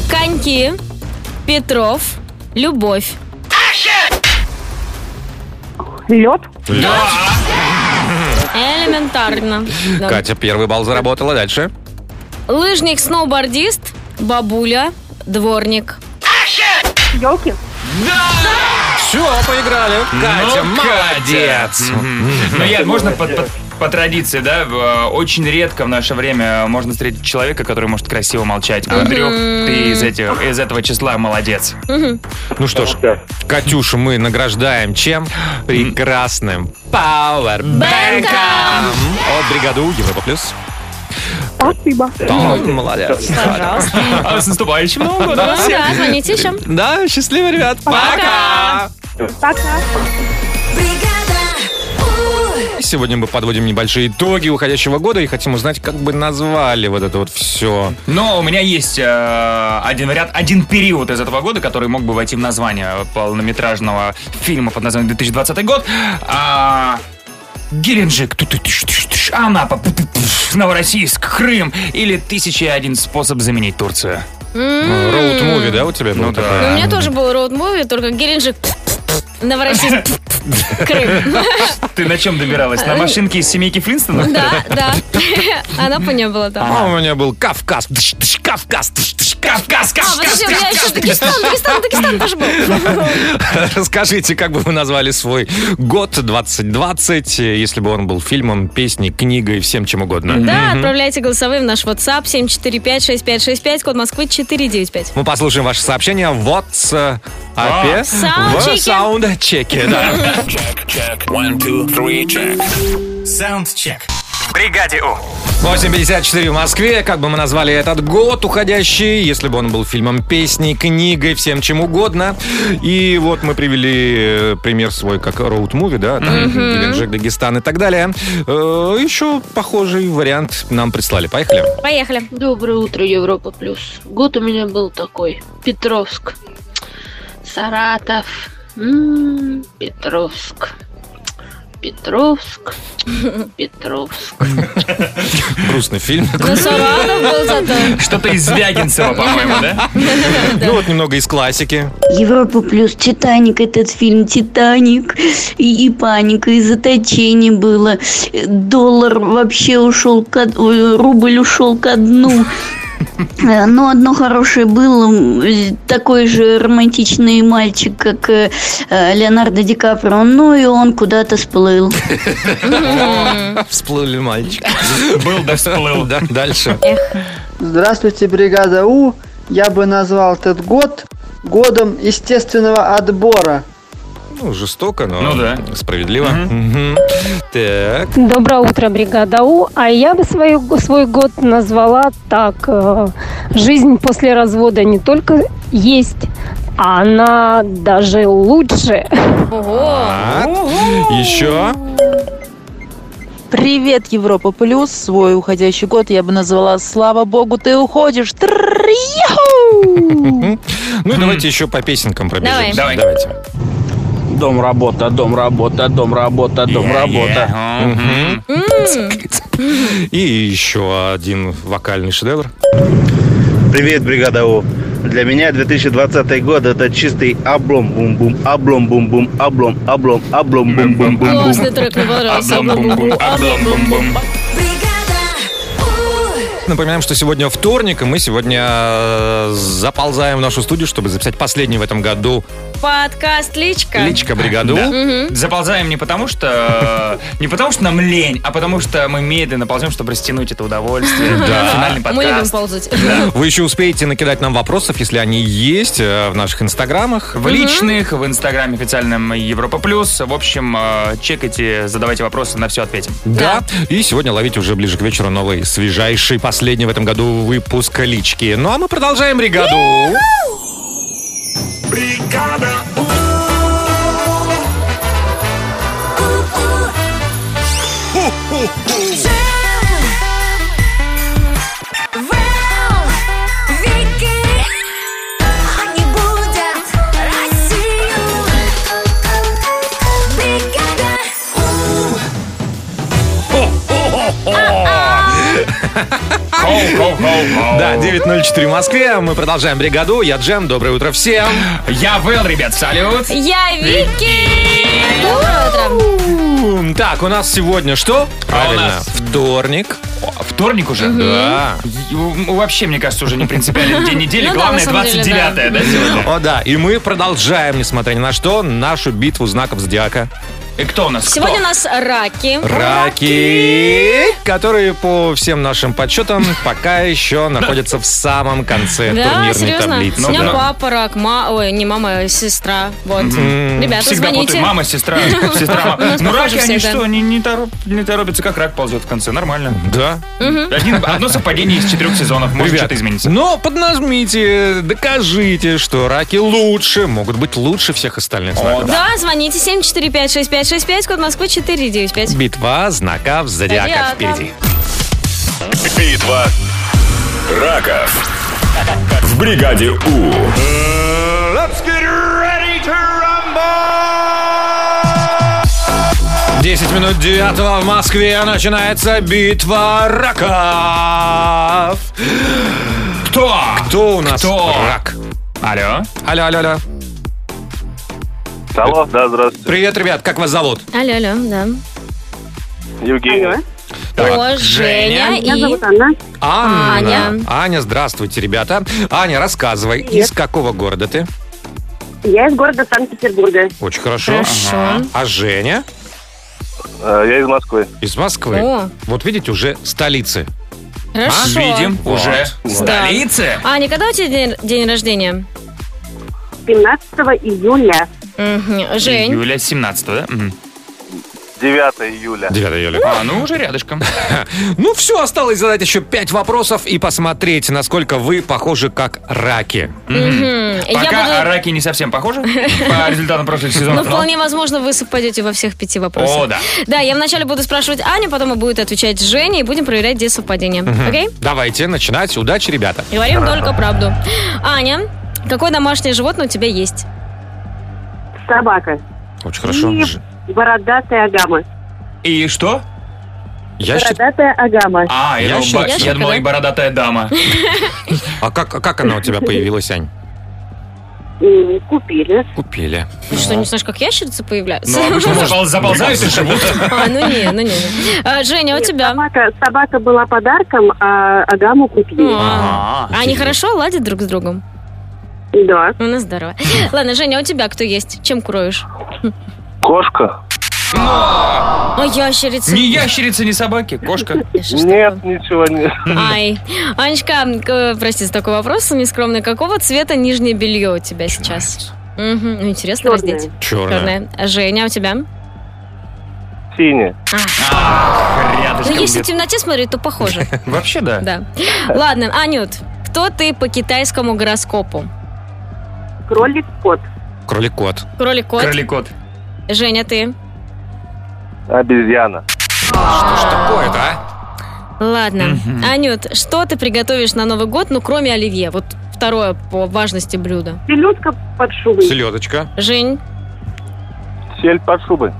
Коньки, Петров, Любовь. Лед. Элементарно. Да. Катя первый балл заработала. Дальше. Лыжник, сноубордист, бабуля, дворник. Елки. Все, поиграли. Катя, Ну, молодец. Ну, я, можно по, по- по традиции, да, очень редко в наше время можно встретить человека, который может красиво молчать. Андрюх, ты из, этих, из этого числа молодец. Ну что ж, Катюшу мы награждаем чем? Прекрасным пауэрбэнком от бригаду Европа Плюс. Спасибо. Ой, молодец. Пожалуйста. А с наступающим Новым годом Да, да, звоните еще. Да, счастливо, ребят. Пока. Пока. Сегодня мы подводим небольшие итоги уходящего года и хотим узнать, как бы назвали вот это вот все. Но у меня есть э, один вариант, один период из этого года, который мог бы войти в название полнометражного фильма под названием 2020 год. А, Геленджик, Анапа, Новороссийск, Крым или тысяча и один способ заменить Турцию. Роуд-муви, да, у тебя Ну да. такой? У меня тоже был роуд-муви, только Геленджик, Новороссийск, Крым. Ты на чем добиралась? На машинке из семейки Флинстонов? Да, да. Анапа не было там. А у меня был Кавказ. Кавказ. Кавказ. Меня еще Дагестан, Дагестан, Дагестан тоже был. Расскажите, как бы вы назвали свой год 2020, если бы он был фильмом, песней, книгой, всем чем угодно. Да, отправляйте голосовые в наш WhatsApp 745-6565, код Москвы 495. Мы послушаем ваше сообщение в WhatsApp. В саундчеке. Саундчеке, да. Саундчек. В бригаде У. 8.54 в Москве. Как бы мы назвали этот год уходящий, если бы он был фильмом, песней, книгой, всем чем угодно. И вот мы привели э, пример свой, как роуд-муви, да, там. Геленджик, Дагестан и так далее. Э, Еще похожий вариант нам прислали. Поехали. Поехали. Доброе утро, Европа Плюс. Год у меня был такой. Петровск. Саратов. Петровск. Петровск. Петровск. Грустный фильм. Саратов был зато. Что-то из Звягинцева, по-моему, да? Ну вот немного из классики. Европа плюс Титаник, этот фильм Титаник. И, и паника, и заточение было. Доллар вообще ушел, ко- ой, рубль ушел ко дну. Э, Но одно хорошее было, такой же романтичный мальчик, как э, э, Леонардо Ди Каприо, ну и он куда-то сплыл. Всплыли мальчик. Был да всплыл. Да, дальше. Здравствуйте, бригада У. Я бы назвал этот год годом естественного отбора. Ну, жестоко, но Ну да. справедливо. Мгм. Так. Доброе утро, бригада У. А я бы свою, свой год назвала так. э, Жизнь после развода не только есть, а она даже лучше. Так. Еще. Привет, Европа Плюс. Свой уходящий год я бы назвала «Слава Богу, ты уходишь». Ну и давайте еще по песенкам пробежимся. Давай. Давайте. Дом работа, дом работа, дом работа, дом работа. И еще один вокальный шедевр. Привет, бригада У. Для меня 2020 год это чистый облом бум бум облом бум бум облом облом облом бум бум бум Классный трек, мне понравился. Облом-бум-бум, облом-бум-бум. Напоминаем, что сегодня вторник, и мы сегодня э, заползаем в нашу студию, чтобы записать последний в этом году Подкаст «Личка». «Личка бригаду». Да. Мгм. Заползаем не потому, что не потому, что нам лень, а потому что мы медленно ползем, чтобы растянуть это удовольствие. Да. Финальный Мы любим подкаст. ползать. Вы еще успеете накидать нам вопросов, если они есть э, в наших инстаграмах. В личных, в инстаграме официальном Европа Плюс. В общем, э, чекайте, задавайте вопросы, на все ответим. Да. И сегодня ловите уже ближе к вечеру новый, свежайший, последний в этом году выпуск лички. Ну а мы продолжаем бригаду. Бригада будут Да, 9.04 в Москве. Мы продолжаем бригаду. Я Джем. Доброе утро всем. Я Вэл, ребят, салют. Я Вики! Доброе утро. Так, у нас сегодня что? Правильно, нас- вторник. Вторник уже? Да. Вообще, мне кажется, уже не принципиальный день недели. Ну Главное, на самом деле, 29-е, да, сегодня? О, да. И мы продолжаем, несмотря ни на что, нашу битву знаков зодиака. И кто у нас? Сегодня у нас раки. Раки, которые по всем нашим подсчетам пока еще находятся в самом конце Да, турнирной серьезно? таблицы. У меня Да. папа рак, ма... ой, не мама, а сестра. Вот. Мгм. Ребята, Всегда звоните. Мама, сестра, сестра, мама. Ну, раки, они всегда. что, они не, тороп- не торопятся, как рак ползет в конце. Нормально. Да. Один, одно совпадение из четырех сезонов. Может, Ребят, что-то изменится. Но поднажмите, докажите, что раки лучше, могут быть лучше всех остальных знаков. Да, звоните 745-6565, код Москвы 495. Битва знаков зодиака Зодиака. впереди. Битва раков. В бригаде У. Let's get ready to rumble! 10 минут 9 в Москве начинается битва раков. Кто? Кто у нас Кто? рак? Алло. Алло, алло, алло. Алло, да, здравствуйте. Привет, ребят, как вас зовут? Алло, алло, да. Евгений. О, Женя и... Меня зовут Анна. Анна. Аня. Аня, здравствуйте, ребята. Аня, рассказывай, из какого города ты? Я из города Санкт-Петербурга. Очень хорошо. Хорошо. Ага. А Женя? Э, Я из Москвы. Из Москвы. О. Вот видите, уже столицы. Хорошо. Видим Вот. уже Вот. столицы. Аня, когда у тебя день, день рождения? 15 июля. Мгм. Жень. Июля 17 да? Мгм. 9 июля. 9 июля. А, ну уже рядышком. Ну все, осталось задать еще пять вопросов и посмотреть, насколько вы похожи как раки. Я Пока буду- раки не совсем похожи по результатам прошлых Ну, сезонов. но- вполне возможно, вы совпадете во всех пяти вопросах. О, да. Да, я вначале буду спрашивать Аню, потом будет отвечать Женя, и будем проверять, где совпадение. Окей? Давайте начинать. Удачи, ребята. Говорим только правду. Аня, какое домашнее животное у тебя есть? Собака. Очень хорошо. И бородатая агама. И что? Ящер? Бородатая агама. А, я, думал, Ящер? ба- я думал, и бородатая дама. А как, а как она у тебя появилась, Ань? М, Купили. Купили. Ты что, не знаешь, как ящерицы появляются? Ну, обычно запол- заползают и живут. А, ну не, ну не. А, Женя, у тебя? Собака, собака была подарком, а агаму купили. А они хорошо ладят друг с другом? Да. Ну, на здорово. Ладно, Женя, а у тебя кто есть? Чем кроешь? Кошка? А ящерица? Ни ящерицы, ни собаки, кошка. Нет, ничего нет. Ай. Анечка, к- прости за такой вопрос нескромный. Какого цвета нижнее белье у тебя сейчас? Ну, интересно Чёрное. раздеть. Черная. Черное. А Женя, а у тебя? Синяя. Ну, Рядышком если в темноте смотреть, то похоже. Вообще, да. Да. Ладно, Анют, кто ты по китайскому гороскопу? Кролик-кот. Кролик-кот. Кролик-кот. Кроликот. Женя, ты? Обезьяна. Что ж такое-то, а? Ладно. Анют, что ты приготовишь на Новый год, ну, кроме оливье? Вот второе по важности блюдо. Селедка под шубой. Селедочка. Жень? Сель под шубой.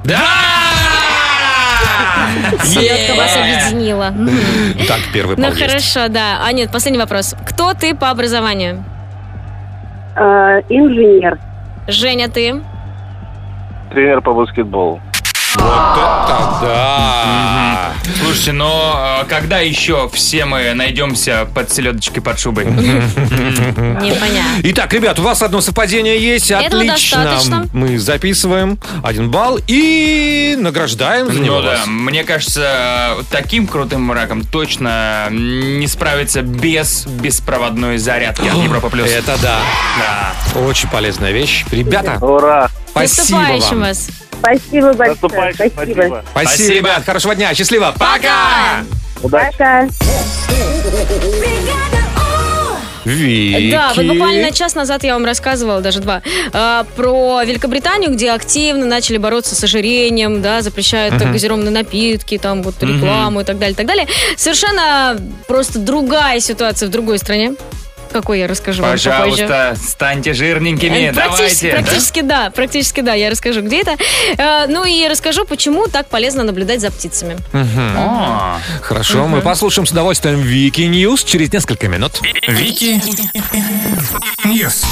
Селедка вас объединила. Так, первый Ну хорошо, да. Анют, последний вопрос. Кто ты по образованию? Э, инженер. Женя, ты? Тренер по баскетболу. Вот это да! Слушайте, но э, когда еще все мы найдемся под селедочкой под шубой? Непонятно. Итак, ребят, у вас одно совпадение есть. Этого Отлично. достаточно. Мы записываем один балл и награждаем за него Ну да, мне кажется, таким крутым раком точно не справиться без беспроводной зарядки от Европа Плюс. Это да. Да. Очень полезная вещь. Ребята, Ура! спасибо вам. вас. Спасибо большое. Спасибо. спасибо. Спасибо, Спасибо. ребят. Хорошего дня. Счастливо. Пока! Удачи. Пока. Вики. Да, вот буквально час назад я вам рассказывала, даже два, э, про Великобританию, где активно начали бороться с ожирением, да, запрещают Мгм. газированные напитки, там вот рекламу и так далее, так далее. Совершенно просто другая ситуация в другой стране. Какой я расскажу вам попозже. Пожалуйста, станьте жирненькими, Э, Практически, давайте. практически да, практически да, я расскажу, где это. Э, Ну и расскажу, почему так полезно наблюдать за птицами. Мгм. Хорошо, мы послушаем с удовольствием Вики News через несколько минут. Вики News.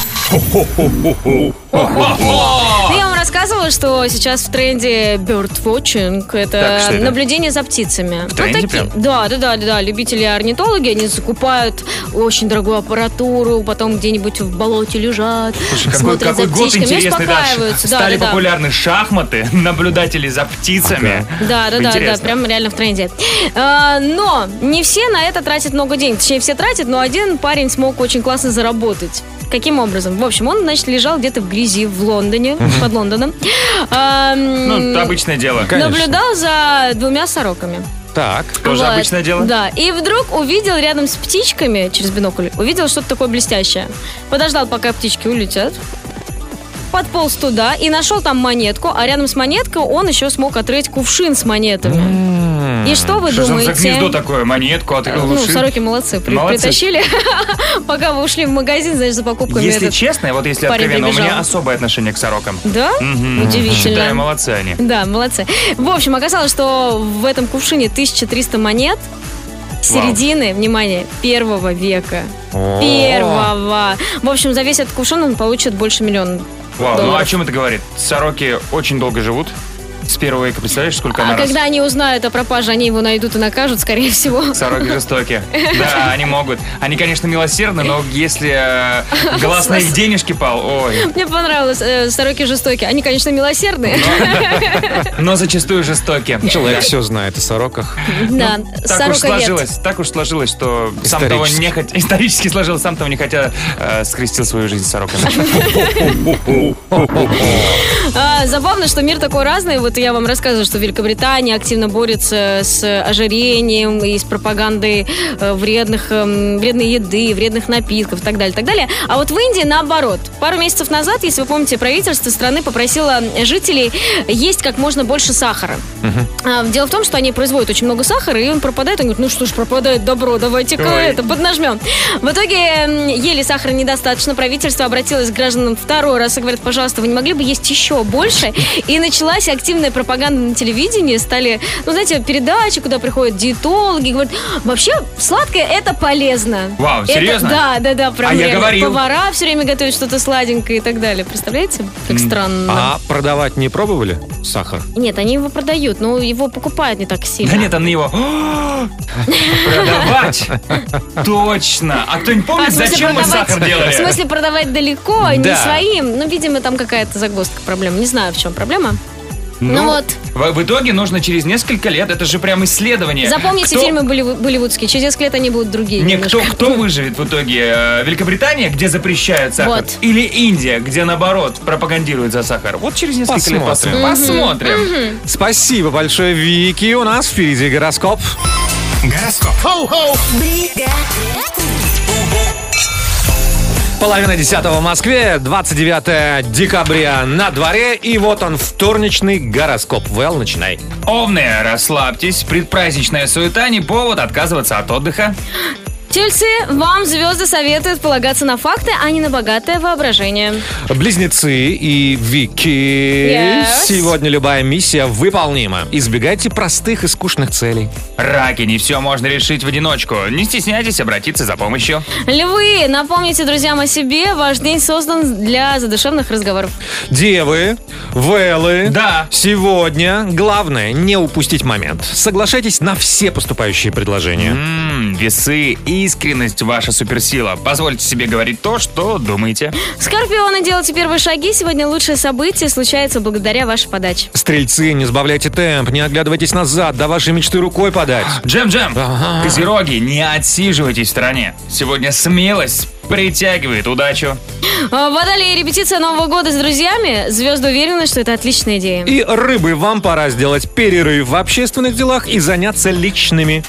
Я вам рассказывала, что сейчас в тренде birdwatching. Это Так, что это? наблюдение за птицами. В тренде прям? Да, да, да, да, да. Любители орнитологи, они закупают очень дорогую аппаратуру, потом где-нибудь в болоте лежат, Слушай, какой, смотрят какой за год птичками, интересный, да. успокаиваются. Да, Стали да, да. популярны шахматы, наблюдатели за птицами. Да, да, да, да, Интересно. прям реально в тренде. А, но не все на это тратят много денег. Точнее, все тратят, но один парень смог очень классно заработать. Каким образом? В общем, он, значит, лежал где-то в грязи в Лондоне, под Лондоном. А, Ну, это обычное дело. Наблюдал за двумя сороками. Так. Тоже Вот, обычное дело? Да. И вдруг увидел рядом с птичками через бинокль, увидел что-то такое блестящее. Подождал, пока птички улетят. Подполз туда и нашел там монетку, а рядом с монеткой он еще смог отрыть кувшин с монетами. И что вы Что же там за думаете? гнездо такое? Монетку открыл Ну, уши? сороки молодцы, Молодцы. притащили. Пока вы ушли в магазин, значит, за покупками. Если честно, вот если откровенно, у меня особое отношение к сорокам. Да? Удивительно. Считаю, молодцы они. Да, молодцы. В общем, оказалось, что в этом кувшине 1300 монет середины, внимание, первого века. О. Первого. В общем, за весь этот кувшин он получит больше миллиона Вау, ну долларов. о чем это говорит? Сороки очень долго живут. С первого века, представляешь, сколько она А раз? когда они узнают о пропаже, они его найдут и накажут, скорее всего. Сороки жестокие. Да, они могут. Они, конечно, милосердны, но если э, глаз на их денежки пал, ой. Мне понравилось, э, сороки жестокие. Они, конечно, милосердные. Но зачастую жестокие. Человек все знает о сороках. Да, Так уж сложилось, так уж сложилось, что сам того не хотя, исторически сложилось, сам того не хотя, э, скрестил свою жизнь с сороками. А, забавно, что мир такой разный. Вот я вам рассказываю, что Великобритания активно борется с ожирением и с пропагандой э, вредных, эм, вредной еды, вредных напитков и так далее, так далее. А вот в Индии наоборот. Пару месяцев назад, если вы помните, правительство страны попросило жителей есть как можно больше сахара. А, Дело в том, что они производят очень много сахара, и он пропадает. Он говорит, ну что ж, пропадает добро, давайте-ка это поднажмем. В итоге м, ели сахара недостаточно. Правительство обратилось к гражданам второй раз и говорит, пожалуйста, вы не могли бы есть еще больше? И началась активная пропаганда на телевидении. Стали, ну, знаете, передачи, куда приходят диетологи, говорят, вообще сладкое это полезно. Вау, Это- серьезно? да, да, да, прям А я говорил. Повара все время готовят что-то сладенькое и так далее. Представляете? Как странно. А продавать не пробовали сахар? Нет, они его продают, но его покупают не так сильно. Да нет, они его продавать. Точно. А кто-нибудь помнит, А, смысле, зачем мы сахар делали? В смысле продавать далеко, а не своим. Ну, видимо, там какая-то загвоздка проблема. Не знаю, в чем проблема. Ну, Ну, вот. В, в итоге нужно через несколько лет, это же прям исследование. Запомните Кто- фильмы болливу- болливудские. Через несколько лет они будут другие. Не, немножко. кто, кто выживет в итоге? Э, Великобритания, где запрещают сахар? Вот. Или Индия, где наоборот пропагандируют за сахар? Вот через несколько лет Посмотрим. посмотрим. Посмотрим. Спасибо большое, Вики. У нас впереди гороскоп. Гороскоп. Половина десятого в Москве, 29 декабря на дворе, и вот он, вторничный гороскоп. Вэл, начинай. Овны, расслабьтесь. Предпраздничная суета не повод отказываться от отдыха. Тельцы, вам звезды советуют полагаться на факты, а не на богатое воображение. Близнецы и Вики. Yes. Сегодня любая миссия выполнима. Избегайте простых и скучных целей. Раки, не все можно решить в одиночку. Не стесняйтесь обратиться за помощью. Львы, напомните друзьям о себе. Ваш день создан для задушевных разговоров. Девы, Вэллы. Да. Сегодня главное не упустить момент. Соглашайтесь на все поступающие предложения. М, весы, искренность ваша суперсила. Позвольте себе говорить то, что думаете. Скорпионы, делайте первые шаги. Сегодня лучшее событие случается благодаря вашей подаче. Стрельцы, не сбавляйте темп, не оглядывайтесь назад, до вашей мечты рукой подать. Джем-джем, Ага. козероги, не отсиживайтесь в стороне. Сегодня смелость притягивает удачу. А, Водолеи, репетиция Нового года с друзьями. Звезды уверены, что это отличная идея. И рыбы, вам пора сделать перерыв в общественных делах и заняться личными.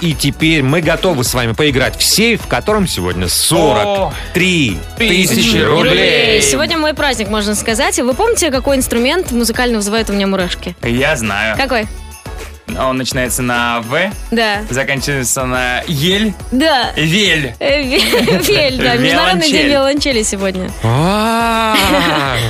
И теперь мы готовы с вами поиграть в сейф, в котором сегодня 43 тысячи рублей. Сегодня мой праздник, можно сказать. Вы помните, какой инструмент музыкально вызывает у меня мурашки? Я знаю. Какой? Он начинается на В, Да. заканчивается на Ель, Да. Вель. Э, ве- Вель, да. Международный день виолончели сегодня.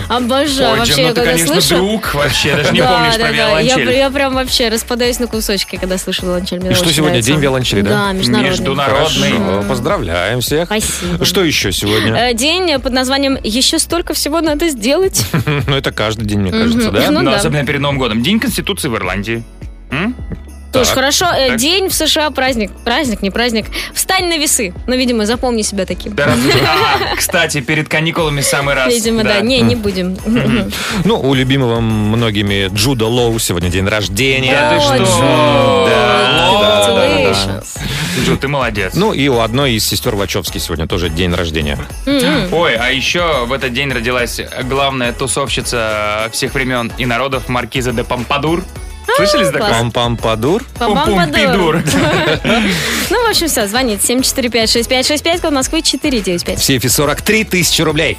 Обожаю. Ой, Вообще, ну я когда конечно, слышу... друг вообще, даже не помнишь про виолончель. я прям вообще распадаюсь на кусочки, когда слышу виолончель. И что сегодня? День виолончели, да? Да, международный. Поздравляем всех. Спасибо. Что еще сегодня? Э, День под названием «Еще столько всего надо сделать». Ну, это каждый день, мне кажется, да? Ну Но да. особенно перед Новым годом. День Конституции в Ирландии. М? Тоже Так. хорошо. Э, Так. День в США праздник. Праздник, не праздник. Встань на весы. Ну, видимо, запомни себя таким. Да, раз- А, кстати, перед каникулами самый раз. Видимо, да. Не, не будем. Ну, у любимого многими Джуда Лоу сегодня день рождения. Да ты что? Да, да, да, да. Джу, ты молодец. Ну, и у одной из сестер Вачовски сегодня тоже день рождения. Ой, а еще в этот день родилась главная тусовщица всех времен и народов Маркиза де Помпадур. Слышали за такое? Пам-пам-падур. Пум-пум-пидур. Ну, в общем, все, звонит 745-6565, код Москвы 495. В сейфе 43 тысячи рублей.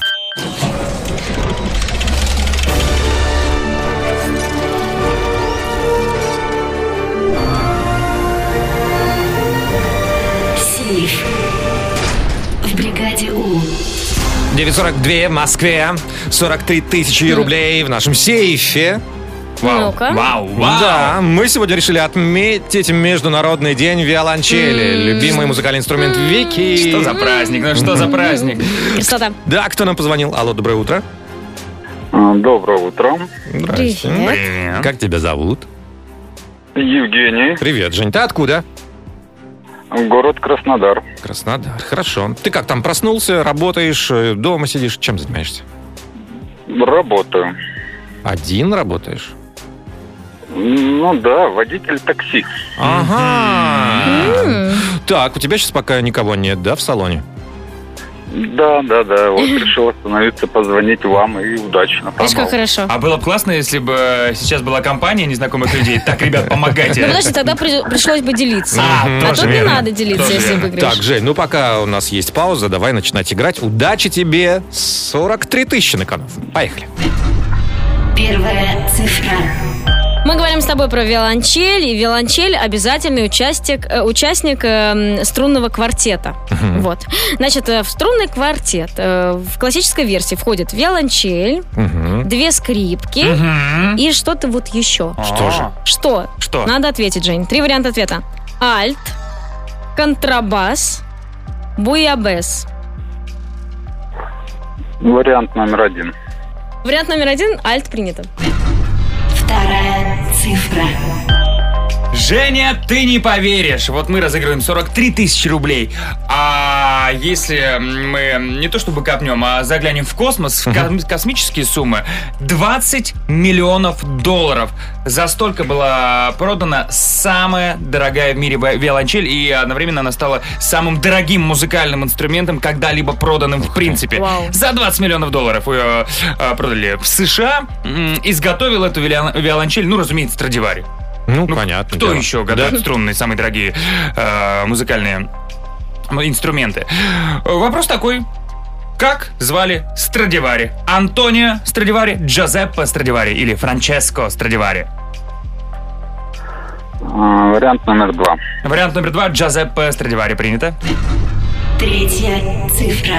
Сейф. В бригаде У. 942 в Москве. 43 тысячи рублей в нашем сейфе. Вау. Ну-ка. Вау, вау. Да, мы сегодня решили отметить Международный день виолончели. Любимый музыкальный инструмент Вики. Что за праздник? Ну что за праздник? Красота. Да, кто нам позвонил? Алло, доброе утро. Доброе утро. Здрасте. Привет. Как тебя зовут? Евгений, Привет, Жень. Ты откуда? город Краснодар. Краснодар. Хорошо. Ты как там проснулся, работаешь, э, дома сидишь? Чем занимаешься? Работаю. Один работаешь? Ну да, водитель такси. Ага. Так, у тебя сейчас пока никого нет, да, в салоне? Да, да, да. Вот решил остановиться, позвонить вам и удачно. Видишь, как хорошо. А было бы классно, если бы сейчас была компания незнакомых людей. Так, ребят, Ну, помогайте. подожди, тогда при- пришлось бы делиться. А, А тоже тут не верно. надо делиться, Тоже если выиграешь. Так, Жень, ну пока у нас есть пауза, давай начинать играть. Удачи тебе! 43 тысячи на кону. Поехали. Первая цифра. Мы говорим с тобой про виолончель, и виолончель обязательный участник, э, участник э, струнного квартета. Вот. Значит, э, в струнный квартет э, в классической версии входит виолончель, две скрипки Мгм. и что-то вот еще. Что же? Что? Что? Надо ответить, Жень. Три варианта ответа. Альт, контрабас, буябес. Вариант номер один. Вариант номер один – альт принято. Вторая цифра. Женя, ты не поверишь. Вот мы разыгрываем 43 тысячи рублей. А если мы не то чтобы копнем, а заглянем в космос, в косм- космические суммы, 20 миллионов долларов. За столько была продана самая дорогая в мире ви- виолончель, и одновременно она стала самым дорогим музыкальным инструментом, когда-либо проданным в принципе. Вау. За 20 миллионов долларов ее э, продали в США. Изготовил эту виолон- виолончель, ну, разумеется, Страдивари. Ну, понятно. Кто дело. еще гадает струнные, самые дорогие э, музыкальные ну, инструменты? Э, Вопрос такой. Как звали Страдивари? Антонио Страдивари, Джозеппе Страдивари или Франческо Страдивари? А, Вариант номер два. Вариант номер два. Джозеппе Страдивари. Принято? Третья цифра.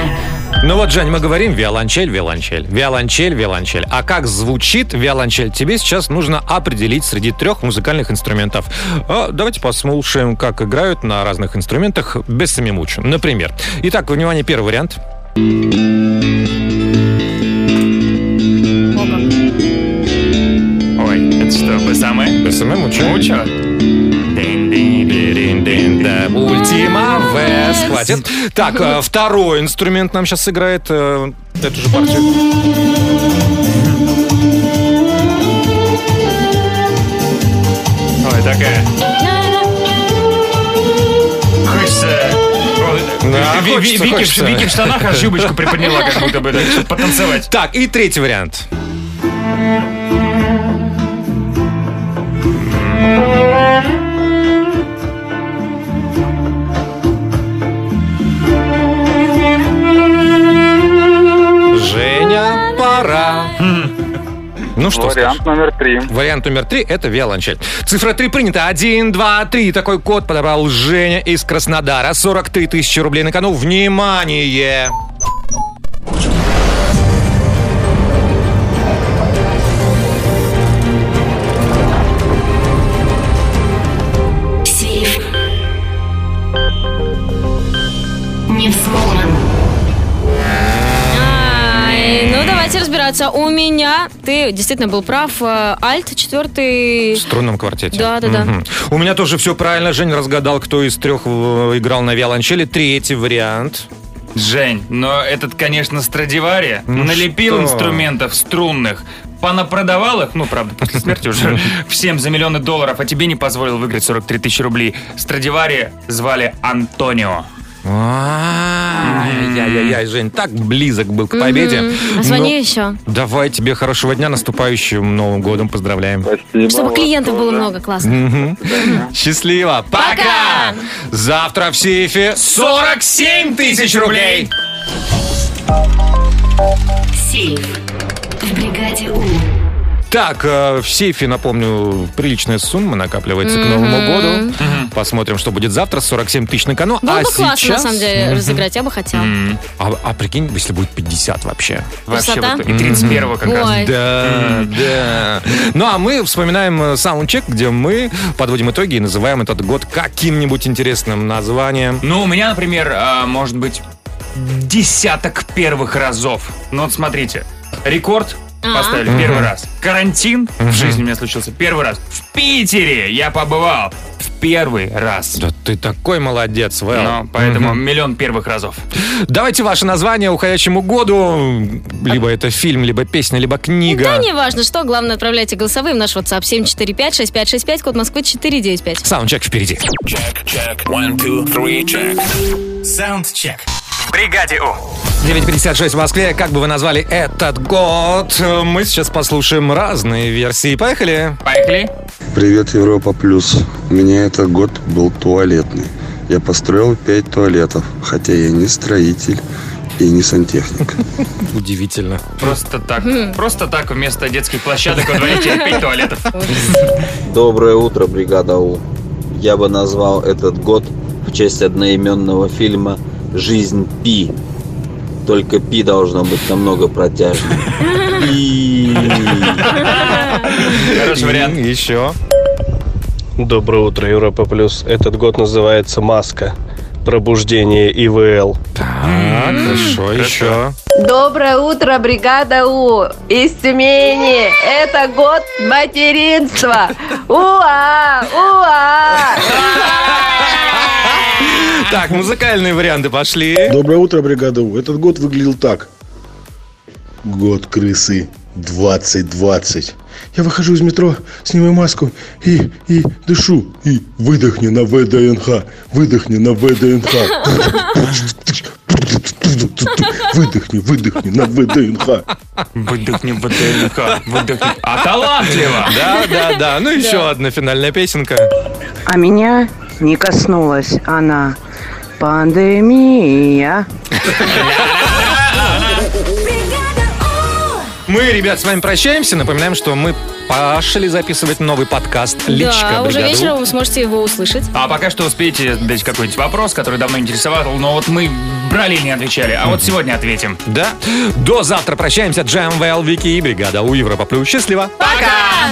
Ну вот, Жень, мы говорим виолончель, виолончель, виолончель, виолончель. А как звучит виолончель? Тебе сейчас нужно определить среди трех музыкальных инструментов. А, давайте послушаем, как играют на разных инструментах без самимучу. Например. Итак, внимание, первый вариант. Ой, это что, вы самое? Без самимучу. Ультима Вес. Хватит. Так, второй инструмент нам сейчас сыграет э, эту же партию. Ой, такая. Да, Ви- хочется, Вики хочется. Вики в штанах аж юбочку приподняла, как будто бы, да, чтобы потанцевать. Так, и третий вариант. Женя, пора. Ну что Вариант скажешь? номер три. Вариант номер три – это виолончель. Цифра 3 принята. Один, два, три. Такой код подобрал Женя из Краснодара. 43 тысячи рублей на кону. Внимание! Разбираться. У меня, ты действительно был прав, э, Альт, четвертый... В струнном квартете. Да, да, да. Мгм. У меня тоже все правильно. Женя разгадал, кто из трех э, играл на виолончели. Третий вариант. Жень, но этот, конечно, Страдивари Ну налепил что? инструментов струнных, понапродавал их, ну, правда, после смерти уже, всем за миллионы долларов, а тебе не позволил выиграть 43 тысячи рублей. Страдивари звали Антонио. Ай-яй-яй, Жень, так близок был к победе. А звони Но еще. Давай тебе хорошего дня, наступающим Новым годом поздравляем. Спасибо. Чтобы клиентов было много, классно. Счастливо. Пока! Завтра в сейфе 47 тысяч рублей. Сейф. В бригаде У. Так, э, в сейфе, напомню, приличная сумма накапливается к Новому году. Посмотрим, что будет завтра. 47 тысяч на кону. Было а бы классно, сейчас... на самом деле, Мгм. разыграть, я бы хотела. А, а прикинь, если будет 50 вообще. Вообще вот, и 31-го как раз. Ой. Да, да. Ну, а мы вспоминаем э, саундчек, где мы подводим итоги и называем этот год каким-нибудь интересным названием. Ну, у меня, например, а, может быть, десяток первых разов. Ну, вот смотрите, рекорд А. поставили первый раз. Карантин в Мгм. жизни у меня случился первый раз. В Питере я побывал в первый раз. Да ты такой молодец, Вэл. Ну, поэтому Мгм. миллион первых разов. Давайте ваше название уходящему году. Либо это фильм, либо песня, либо книга. Да, не важно что, главное, отправляйте голосовые в наш WhatsApp 745-6565, код Москвы 495. Саундчек впереди. Check. One, two, three, check. Soundcheck. В бригаде У. 9.56 в Москве. Как бы вы назвали этот год? Мы сейчас послушаем разные версии. Поехали. Поехали. Привет, Европа Плюс. У меня этот год был туалетный. Я построил пять туалетов, хотя я не строитель и не сантехник. Удивительно. Просто так. Просто так вместо детских площадок во дворе теперь пять туалетов. Доброе утро, бригада У. Я бы назвал этот год в честь одноименного фильма «Жизнь Пи». Только Пи должно быть намного протяжнее. Пи. Хороший вариант. Еще. Доброе утро, Европа Плюс. Этот год называется «Маска». Пробуждение ИВЛ. Так, хорошо, еще. Доброе утро, бригада У из Тюмени. Это год материнства. Уа! Уа! Так, музыкальные варианты пошли. Доброе утро, бригада У. Этот год выглядел так. Год крысы 2020. Я выхожу из метро, снимаю маску и, и дышу. И выдохни на ВДНХ. Выдохни на ВДНХ. Выдохни, выдохни на ВДНХ. Выдохни ВДНХ. Выдохни. А талантливо. Да, да, да. Ну, еще одна финальная песенка. А меня не коснулась она. Пандемия. Мы, ребят, с вами прощаемся. Напоминаем, что мы пошли записывать новый подкаст «Личка Да, уже бригады У». вечером вы сможете его услышать. А пока что успеете дать какой-нибудь вопрос, который давно интересовал, но вот мы брали и не отвечали. А вот сегодня ответим. Да. До завтра прощаемся. Джем, Вики и бригада у Европа Плюс. Счастливо. Пока!